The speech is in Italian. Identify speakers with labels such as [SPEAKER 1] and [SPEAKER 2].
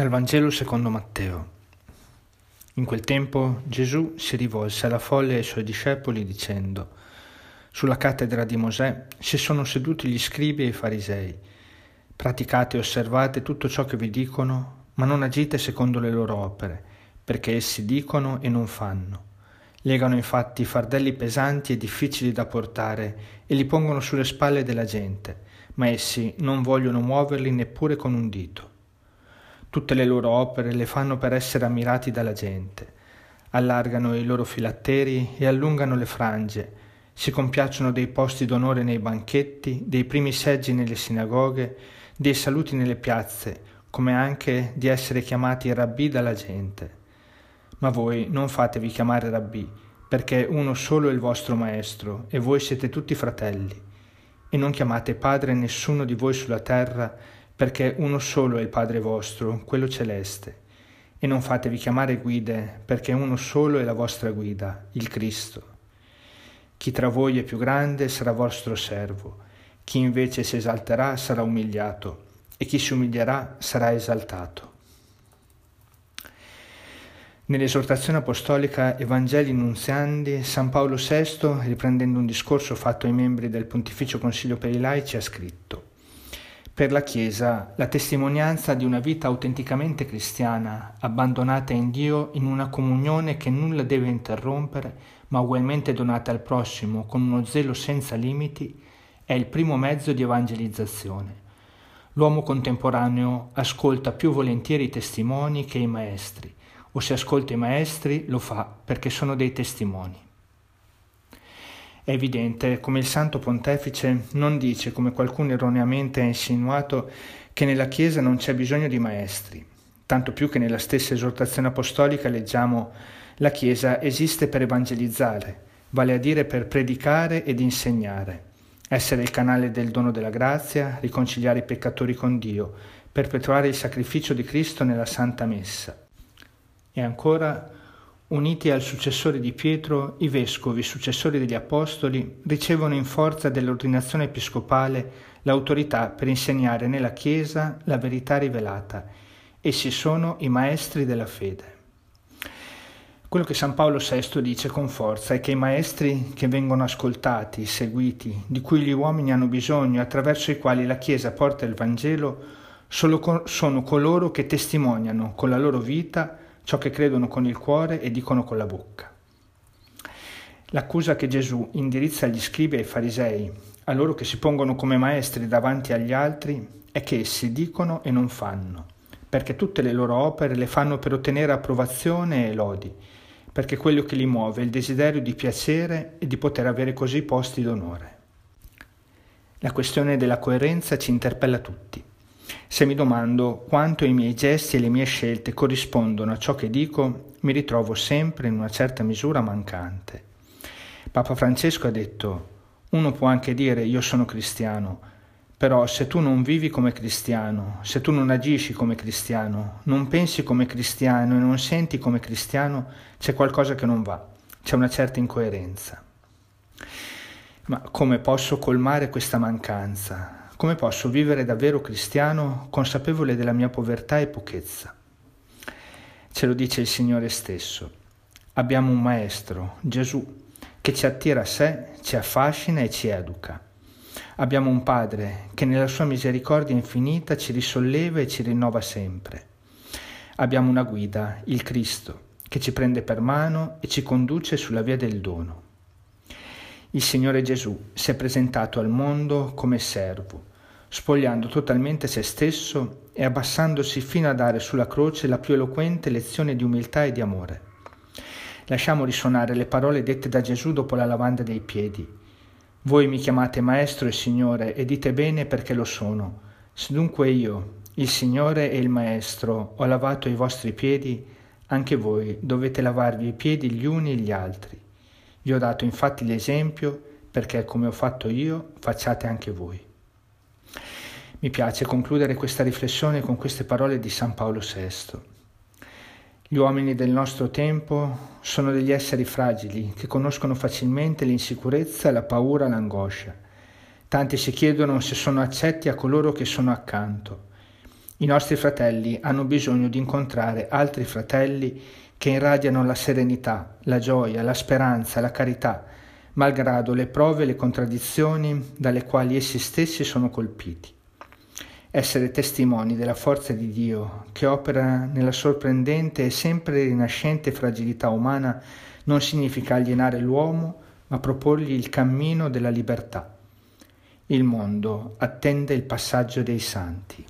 [SPEAKER 1] Dal Vangelo secondo Matteo. In quel tempo Gesù si rivolse alla folla e ai suoi discepoli dicendo, Sulla cattedra di Mosè si sono seduti gli scribi e i farisei. Praticate e osservate tutto ciò che vi dicono, ma non agite secondo le loro opere, perché essi dicono e non fanno. Legano infatti fardelli pesanti e difficili da portare e li pongono sulle spalle della gente, ma essi non vogliono muoverli neppure con un dito. Tutte le loro opere le fanno per essere ammirati dalla gente. Allargano i loro filatteri e allungano le frange, si compiacciono dei posti d'onore nei banchetti, dei primi seggi nelle sinagoghe, dei saluti nelle piazze, come anche di essere chiamati rabbì dalla gente. Ma voi non fatevi chiamare rabbì, perché uno solo è il vostro maestro e voi siete tutti fratelli. E non chiamate padre nessuno di voi sulla terra, perché uno solo è il Padre vostro, quello celeste. E non fatevi chiamare guide, perché uno solo è la vostra guida, il Cristo. Chi tra voi è più grande sarà vostro servo, chi invece si esalterà sarà umiliato, e chi si umilierà sarà esaltato. Nell'esortazione apostolica Evangeli Nunziandi, San Paolo VI, riprendendo un discorso fatto ai membri del Pontificio Consiglio per i laici, ha scritto per la Chiesa la testimonianza di una vita autenticamente cristiana, abbandonata in Dio in una comunione che nulla deve interrompere, ma ugualmente donata al prossimo con uno zelo senza limiti, è il primo mezzo di evangelizzazione. L'uomo contemporaneo ascolta più volentieri i testimoni che i maestri, o se ascolta i maestri lo fa perché sono dei testimoni. È evidente come il Santo Pontefice non dice, come qualcuno erroneamente ha insinuato, che nella Chiesa non c'è bisogno di maestri, tanto più che nella stessa esortazione apostolica leggiamo la Chiesa esiste per evangelizzare, vale a dire per predicare ed insegnare, essere il canale del dono della grazia, riconciliare i peccatori con Dio, perpetuare il sacrificio di Cristo nella Santa Messa. E ancora Uniti al successore di Pietro, i vescovi, successori degli apostoli, ricevono in forza dell'ordinazione episcopale l'autorità per insegnare nella Chiesa la verità rivelata. Essi sono i maestri della fede. Quello che San Paolo VI dice con forza è che i maestri che vengono ascoltati, seguiti, di cui gli uomini hanno bisogno attraverso i quali la Chiesa porta il Vangelo, sono coloro che testimoniano con la loro vita ciò che credono con il cuore e dicono con la bocca. L'accusa che Gesù indirizza agli scribi e ai farisei, a loro che si pongono come maestri davanti agli altri, è che essi dicono e non fanno, perché tutte le loro opere le fanno per ottenere approvazione e lodi, perché quello che li muove è il desiderio di piacere e di poter avere così posti d'onore. La questione della coerenza ci interpella tutti. Se mi domando quanto i miei gesti e le mie scelte corrispondono a ciò che dico, mi ritrovo sempre in una certa misura mancante. Papa Francesco ha detto, uno può anche dire io sono cristiano, però se tu non vivi come cristiano, se tu non agisci come cristiano, non pensi come cristiano e non senti come cristiano, c'è qualcosa che non va, c'è una certa incoerenza. Ma come posso colmare questa mancanza? Come posso vivere davvero cristiano consapevole della mia povertà e pochezza? Ce lo dice il Signore stesso. Abbiamo un Maestro, Gesù, che ci attira a sé, ci affascina e ci educa. Abbiamo un Padre che nella sua misericordia infinita ci risolleva e ci rinnova sempre. Abbiamo una guida, il Cristo, che ci prende per mano e ci conduce sulla via del dono. Il Signore Gesù si è presentato al mondo come servo, spogliando totalmente se stesso e abbassandosi fino a dare sulla croce la più eloquente lezione di umiltà e di amore. Lasciamo risuonare le parole dette da Gesù dopo la lavanda dei piedi. Voi mi chiamate Maestro e Signore e dite bene perché lo sono. Se dunque io, il Signore e il Maestro, ho lavato i vostri piedi, anche voi dovete lavarvi i piedi gli uni e gli altri. Vi ho dato infatti l'esempio perché come ho fatto io, facciate anche voi. Mi piace concludere questa riflessione con queste parole di San Paolo VI. Gli uomini del nostro tempo sono degli esseri fragili che conoscono facilmente l'insicurezza, la paura, l'angoscia. Tanti si chiedono se sono accetti a coloro che sono accanto. I nostri fratelli hanno bisogno di incontrare altri fratelli che irradiano la serenità, la gioia, la speranza, la carità, malgrado le prove e le contraddizioni dalle quali essi stessi sono colpiti. Essere testimoni della forza di Dio che opera nella sorprendente e sempre rinascente fragilità umana non significa alienare l'uomo, ma proporgli il cammino della libertà. Il mondo attende il passaggio dei santi.